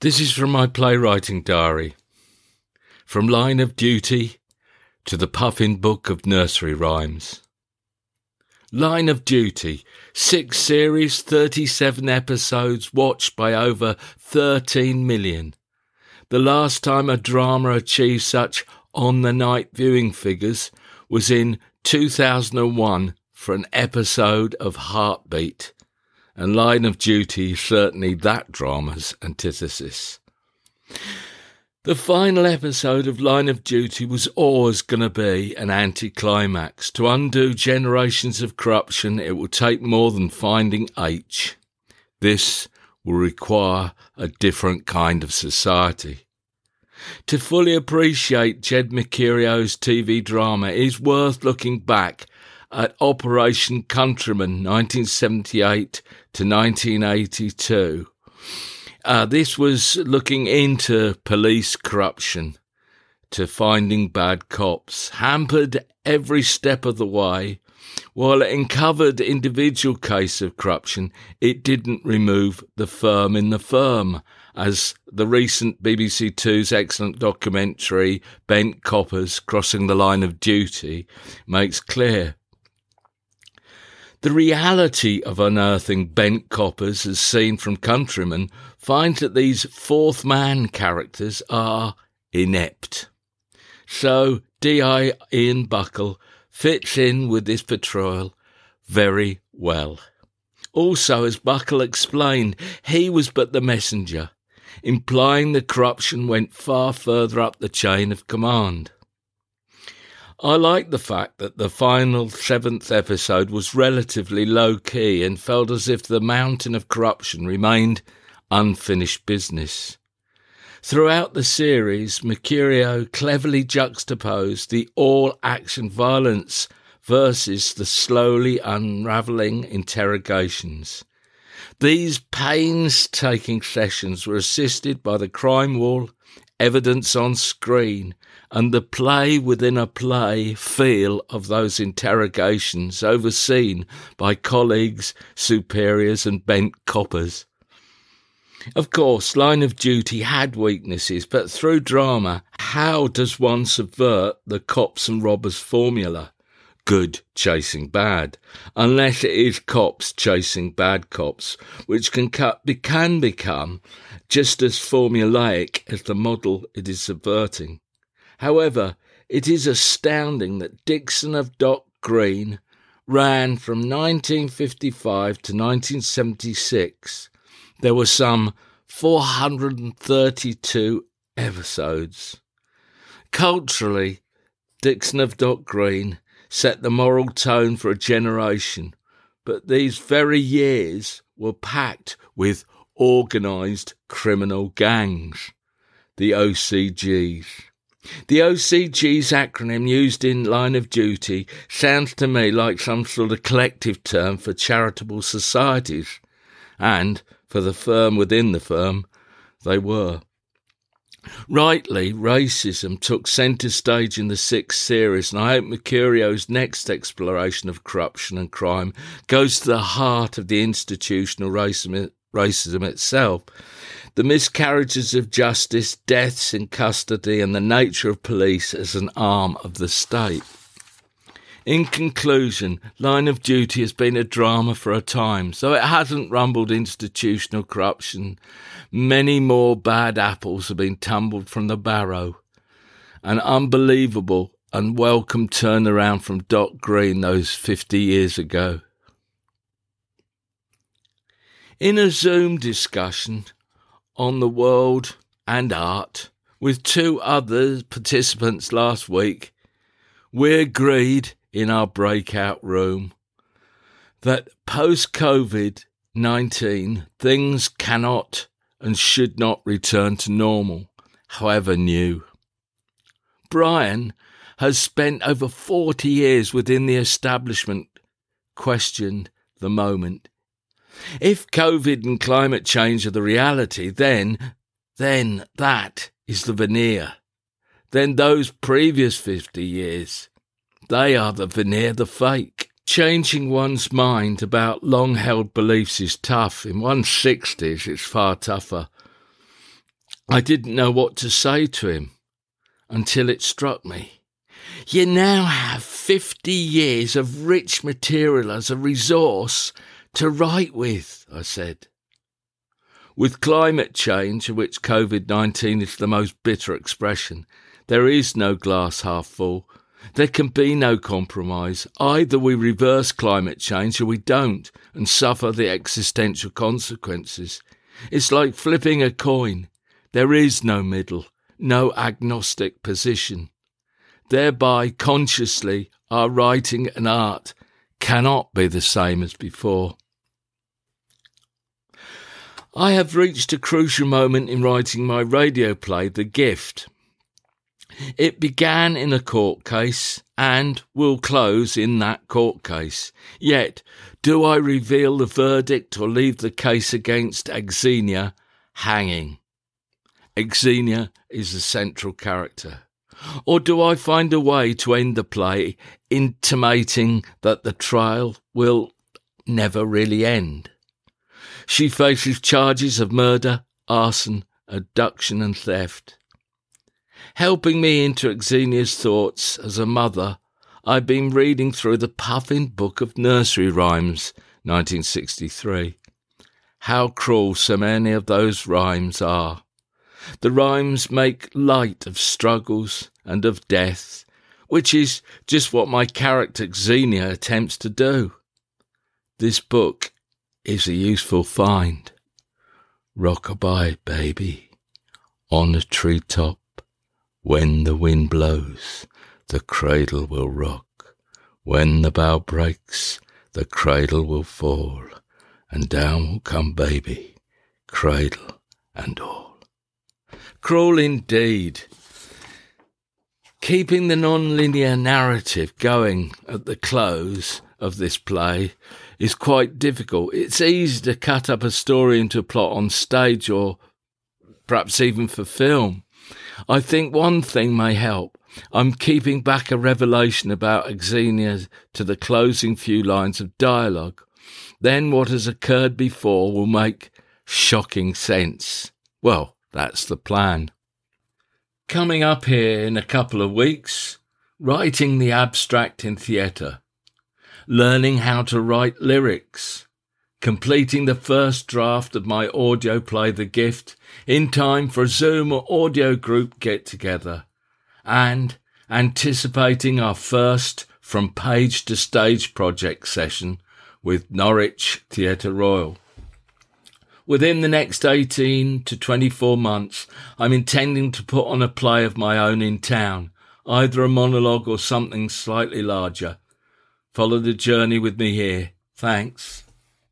This is from my playwriting diary. From Line of Duty to the Puffin Book of Nursery Rhymes. Line of Duty, six series, 37 episodes, watched by over 13 million. The last time a drama achieved such on the night viewing figures was in 2001 for an episode of Heartbeat and Line of Duty is certainly that drama's antithesis. The final episode of Line of Duty was always going to be an anticlimax. To undo generations of corruption, it will take more than finding H. This will require a different kind of society. To fully appreciate Jed Mercurio's TV drama, is worth looking back at Operation Countryman 1978 to 1982. Uh, this was looking into police corruption to finding bad cops, hampered every step of the way. While it uncovered individual case of corruption, it didn't remove the firm in the firm, as the recent BBC Two's excellent documentary Bent Coppers Crossing the Line of Duty makes clear. The reality of unearthing bent coppers as seen from Countryman finds that these fourth man characters are inept. So D.I. Ian Buckells fits in with this portrayal very well. Also, as Buckells explained, he was but the messenger, implying the corruption went far further up the chain of command. I like the fact that the final seventh episode was relatively low key and felt as if the mountain of corruption remained unfinished business. Throughout the series, Mercurio cleverly juxtaposed the all action violence versus the slowly unravelling interrogations. These painstaking sessions were assisted by the crime wall, evidence on screen, and the play within a play feel of those interrogations overseen by colleagues, superiors, and bent coppers. Of course, Line of Duty had weaknesses, but through drama, how does one subvert the cops and robbers formula? Good chasing bad, unless it is cops chasing bad cops, which can, can become just as formulaic as the model it is subverting. However, it is astounding that Dixon of Dock Green ran from 1955 to 1976. There were some 432 episodes. Culturally, Dixon of Dock Green set the moral tone for a generation, but these very years were packed with organised criminal gangs, the OCGs. The OCG's acronym used in line of duty sounds to me like some sort of collective term for charitable societies, and for the firm within the firm, they were. Rightly, racism took centre stage in the sixth series, and I hope Mercurio's next exploration of corruption and crime goes to the heart of the institutional racism, racism itself the miscarriages of justice, deaths in custody, and the nature of police as an arm of the state. In conclusion, Line of Duty has been a drama for a time, so it hasn't rumbled institutional corruption. Many more bad apples have been tumbled from the barrow. An unbelievable and welcome turnaround from Dock Green those 50 years ago. In a Zoom discussion, on the world and art with two other participants last week, we agreed in our breakout room that post COVID 19 things cannot and should not return to normal, however new. Brian has spent over 40 years within the establishment, questioned the moment if COVID and climate change are the reality, then, then that is the veneer. Then those previous 50 years, they are the veneer, the fake. Changing one's mind about long held beliefs is tough. In one's 60s, it's far tougher. I didn't know what to say to him until it struck me. You now have 50 years of rich material as a resource to write with, I said. With climate change, of which COVID 19 is the most bitter expression, there is no glass half full. There can be no compromise. Either we reverse climate change or we don't and suffer the existential consequences. It's like flipping a coin. There is no middle, no agnostic position. Thereby, consciously, our writing and art cannot be the same as before. I have reached a crucial moment in writing my radio play, The Gift. It began in a court case and will close in that court case. Yet, do I reveal the verdict or leave the case against Xenia hanging? Xenia is the central character. Or do I find a way to end the play intimating that the trial will never really end? She faces charges of murder, arson, abduction, and theft. Helping me into Xenia's thoughts as a mother, I've been reading through the Puffin Book of Nursery Rhymes, 1963. How cruel so many of those rhymes are. The rhymes make light of struggles and of death, which is just what my character Xenia attempts to do. This book is a useful find. Rockabye, baby, on a tree top. When the wind blows, the cradle will rock. When the bough breaks, the cradle will fall, and down will come baby, cradle and all. Cruel indeed. Keeping the non-linear narrative going at the close of this play is quite difficult. It's easy to cut up a story into a plot on stage or perhaps even for film. I think one thing may help. I'm keeping back a revelation about Xenia to the closing few lines of dialogue. Then what has occurred before will make shocking sense. Well, that's the plan. Coming up here in a couple of weeks, writing the abstract in theatre learning how to write lyrics, completing the first draft of my audio play The Gift in time for a Zoom or audio group get together, and anticipating our first from page to stage project session with Norwich Theatre Royal. Within the next 18 to 24 months, I'm intending to put on a play of my own in town, either a monologue or something slightly larger, Follow the journey with me here. Thanks.